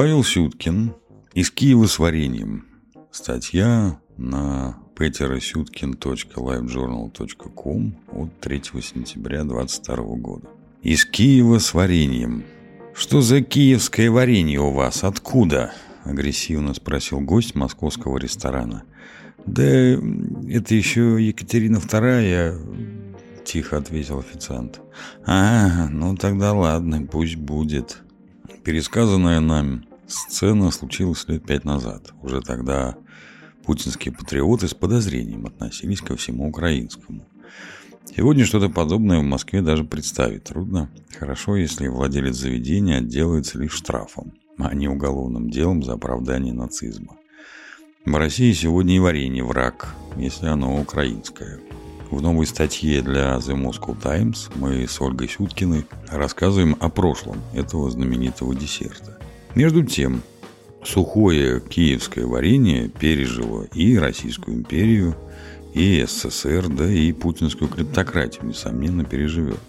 Павел Сюткин из Киева с вареньем. Статья на peterasютkin.livejournal.com от 3 сентября 2022 года. Из Киева с вареньем. Что за киевское варенье у вас? Откуда? Агрессивно спросил гость московского ресторана. Да это еще Екатерина II, тихо ответил официант. А, ну тогда ладно, пусть будет. Пересказанная нам сцена случилась лет пять назад. Уже тогда путинские патриоты с подозрением относились ко всему украинскому. Сегодня что-то подобное в Москве даже представить трудно. Хорошо, если владелец заведения отделается лишь штрафом, а не уголовным делом за оправдание нацизма. В России сегодня и варенье враг, если оно украинское. В новой статье для The Moscow Times мы с Ольгой Сюткиной рассказываем о прошлом этого знаменитого десерта. Между тем, сухое киевское варенье пережило и Российскую империю, и СССР, да и путинскую клептократию, несомненно, переживет.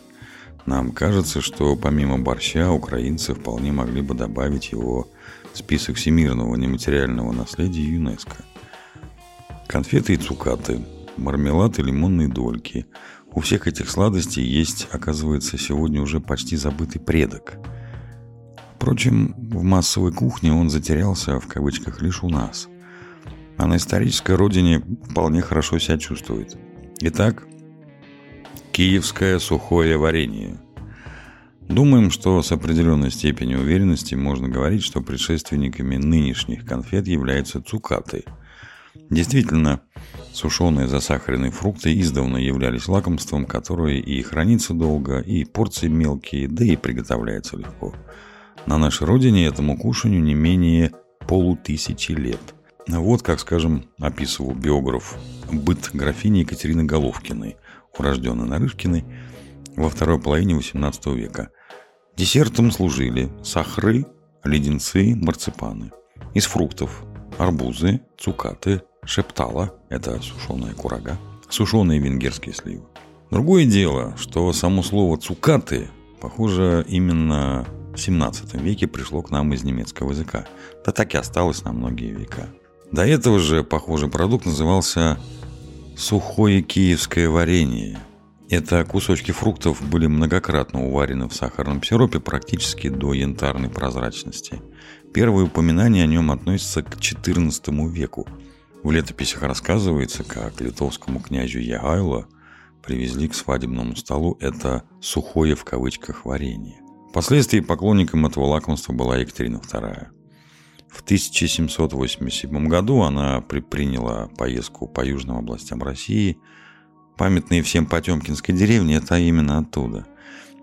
Нам кажется, что помимо борща украинцы вполне могли бы добавить его в список всемирного нематериального наследия ЮНЕСКО. Конфеты и цукаты, мармелад и лимонные дольки. У всех этих сладостей есть, оказывается, сегодня уже почти забытый предок. Впрочем, в массовой кухне он затерялся, в кавычках, лишь у нас – а на исторической родине вполне хорошо себя чувствует. Итак, киевское сухое варенье. Думаем, что с определенной степенью уверенности можно говорить, что предшественниками нынешних конфет являются цукаты. Действительно, сушеные засахаренные фрукты издавна являлись лакомством, которое и хранится долго, и порции мелкие, да и приготовляется легко. На нашей родине этому кушанию не менее полутысячи лет – вот как, скажем, описывал биограф быт графини Екатерины Головкиной, урожденной Нарышкиной, во второй половине XVIII века. Десертом служили сахры, леденцы, марципаны. Из фруктов – арбузы, цукаты, шептала – это сушеная курага, сушеные венгерские сливы. Другое дело, что само слово «цукаты» похоже именно в 17 веке пришло к нам из немецкого языка, да так и осталось на многие века – до этого же похожий продукт назывался сухое киевское варенье. Это кусочки фруктов были многократно уварены в сахарном сиропе практически до янтарной прозрачности. Первые упоминания о нем относятся к XIV веку. В летописях рассказывается, как литовскому князю Ягайло привезли к свадебному столу это «сухое» в кавычках варенье. Впоследствии поклонником этого лакомства была Екатерина II. В 1787 году она предприняла поездку по южным областям России. Памятные всем Потемкинской деревни – это именно оттуда.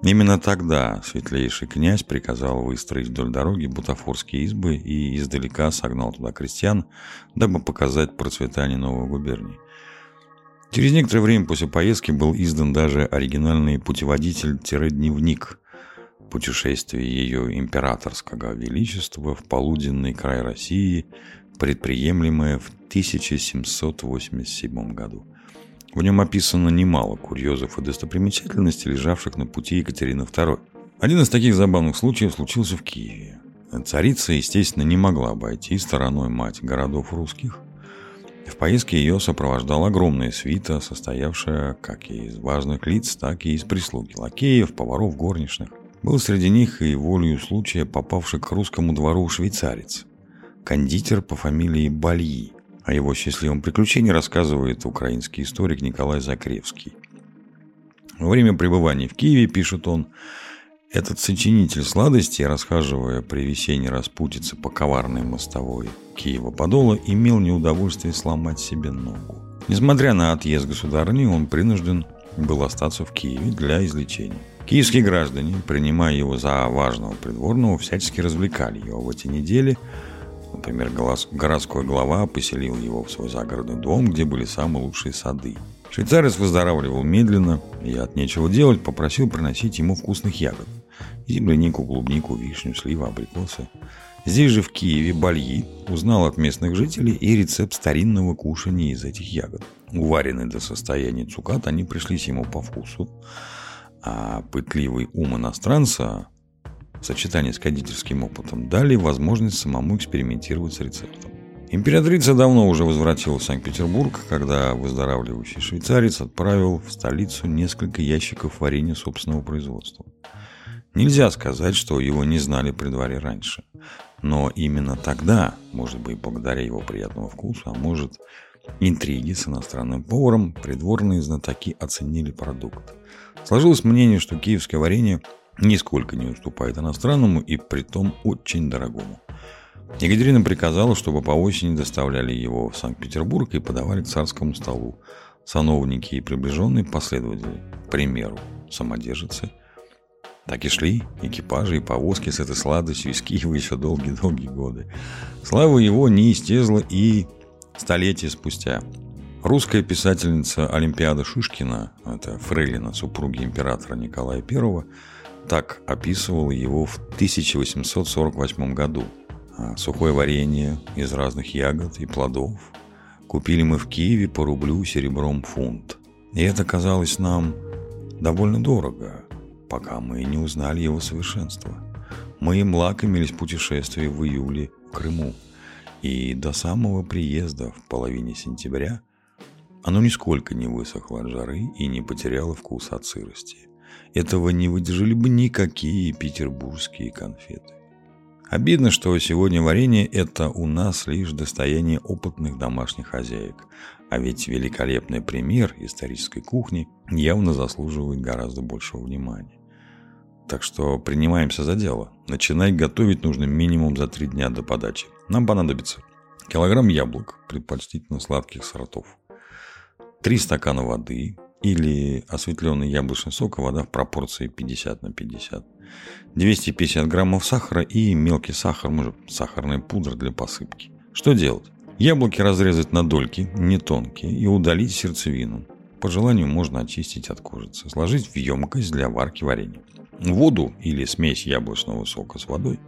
Именно тогда светлейший князь приказал выстроить вдоль дороги бутафорские избы и издалека согнал туда крестьян, дабы показать процветание новой губернии. Через некоторое время после поездки был издан даже оригинальный путеводитель-дневник путешествие ее императорского величества в полуденный край России, предприемлемое в 1787 году. В нем описано немало курьезов и достопримечательностей, лежавших на пути Екатерины II. Один из таких забавных случаев случился в Киеве. Царица, естественно, не могла обойти стороной мать городов русских. В поездке ее сопровождала огромная свита, состоявшая как из важных лиц, так и из прислуги, лакеев, поваров, горничных. Был среди них и волею случая попавший к русскому двору швейцарец, кондитер по фамилии Бальи. О его счастливом приключении рассказывает украинский историк Николай Закревский. Во время пребывания в Киеве, пишет он, этот сочинитель сладостей, расхаживая при весенней распутице по коварной мостовой Киева-Подола, имел неудовольствие сломать себе ногу. Несмотря на отъезд государни, он принужден был остаться в Киеве для излечения. Киевские граждане, принимая его за важного придворного, всячески развлекали его в эти недели. Например, городской глава поселил его в свой загородный дом, где были самые лучшие сады. Швейцарец выздоравливал медленно и от нечего делать попросил приносить ему вкусных ягод. Землянику, клубнику, вишню, сливы, абрикосы. Здесь же в Киеве Бальи узнал от местных жителей и рецепт старинного кушания из этих ягод. Уваренный до состояния цукат, они пришлись ему по вкусу, а пытливый ум иностранца в сочетании с кондитерским опытом дали возможность самому экспериментировать с рецептом. Императрица давно уже возвратилась в Санкт-Петербург, когда выздоравливающий швейцарец отправил в столицу несколько ящиков варенья собственного производства. Нельзя сказать, что его не знали при дворе раньше. Но именно тогда, может быть, благодаря его приятному вкусу, а может, интриги с иностранным поваром, придворные знатоки оценили продукт. Сложилось мнение, что киевское варенье нисколько не уступает иностранному и притом очень дорогому. Екатерина приказала, чтобы по осени доставляли его в Санкт-Петербург и подавали к царскому столу. Сановники и приближенные последователи, к примеру, самодержицы. Так и шли экипажи и повозки с этой сладостью из Киева еще долгие-долгие годы. Слава его не исчезла и столетия спустя. Русская писательница Олимпиада Шишкина, это фрейлина супруги императора Николая I, так описывала его в 1848 году – а, сухое варенье из разных ягод и плодов. Купили мы в Киеве по рублю серебром фунт. И это казалось нам довольно дорого, пока мы не узнали его совершенства. Мы им лакомились путешествия в июле в Крыму. И до самого приезда в половине сентября оно нисколько не высохло от жары и не потеряло вкус от сырости. Этого не выдержали бы никакие петербургские конфеты. Обидно, что сегодня варенье – это у нас лишь достояние опытных домашних хозяек. А ведь великолепный пример исторической кухни явно заслуживает гораздо большего внимания. Так что принимаемся за дело. Начинать готовить нужно минимум за три дня до подачи. Нам понадобится килограмм яблок, предпочтительно сладких сортов, три стакана воды или осветленный яблочный сок и вода в пропорции 50 на 50 250 граммов сахара и мелкий сахар, может, сахарная пудра для посыпки. Что делать? Яблоки разрезать на дольки, не тонкие, и удалить сердцевину. По желанию можно очистить от кожицы. Сложить в емкость для варки варенья. Воду или смесь яблочного сока с водой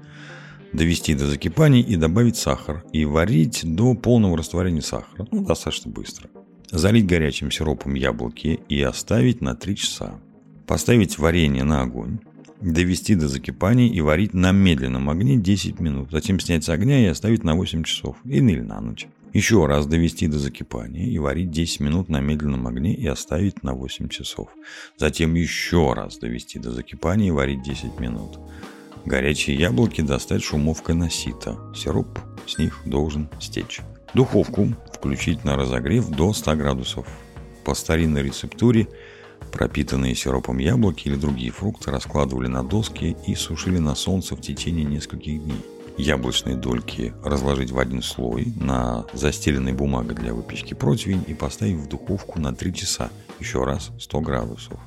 довести до закипания и добавить сахар. И варить до полного растворения сахара. Ну, достаточно быстро. Залить горячим сиропом яблоки и оставить на 3 часа. Поставить варенье на огонь довести до закипания и варить на медленном огне 10 минут. Затем снять с огня и оставить на 8 часов или на ночь. Еще раз довести до закипания и варить 10 минут на медленном огне и оставить на 8 часов. Затем еще раз довести до закипания и варить 10 минут. Горячие яблоки достать шумовкой на сито. Сироп с них должен стечь. Духовку включить на разогрев до 100 градусов. По старинной рецептуре Пропитанные сиропом яблоки или другие фрукты раскладывали на доски и сушили на солнце в течение нескольких дней. Яблочные дольки разложить в один слой на застеленной бумагой для выпечки противень и поставить в духовку на 3 часа, еще раз 100 градусов.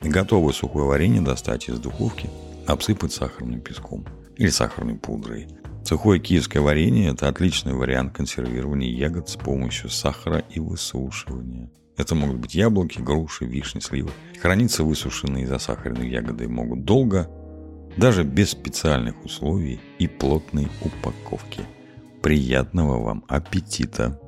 Готовое сухое варенье достать из духовки, обсыпать сахарным песком или сахарной пудрой. Сухое киевское варенье – это отличный вариант консервирования ягод с помощью сахара и высушивания. Это могут быть яблоки, груши, вишни, сливы. Храниться высушенные и засахаренные ягоды могут долго, даже без специальных условий и плотной упаковки. Приятного вам аппетита!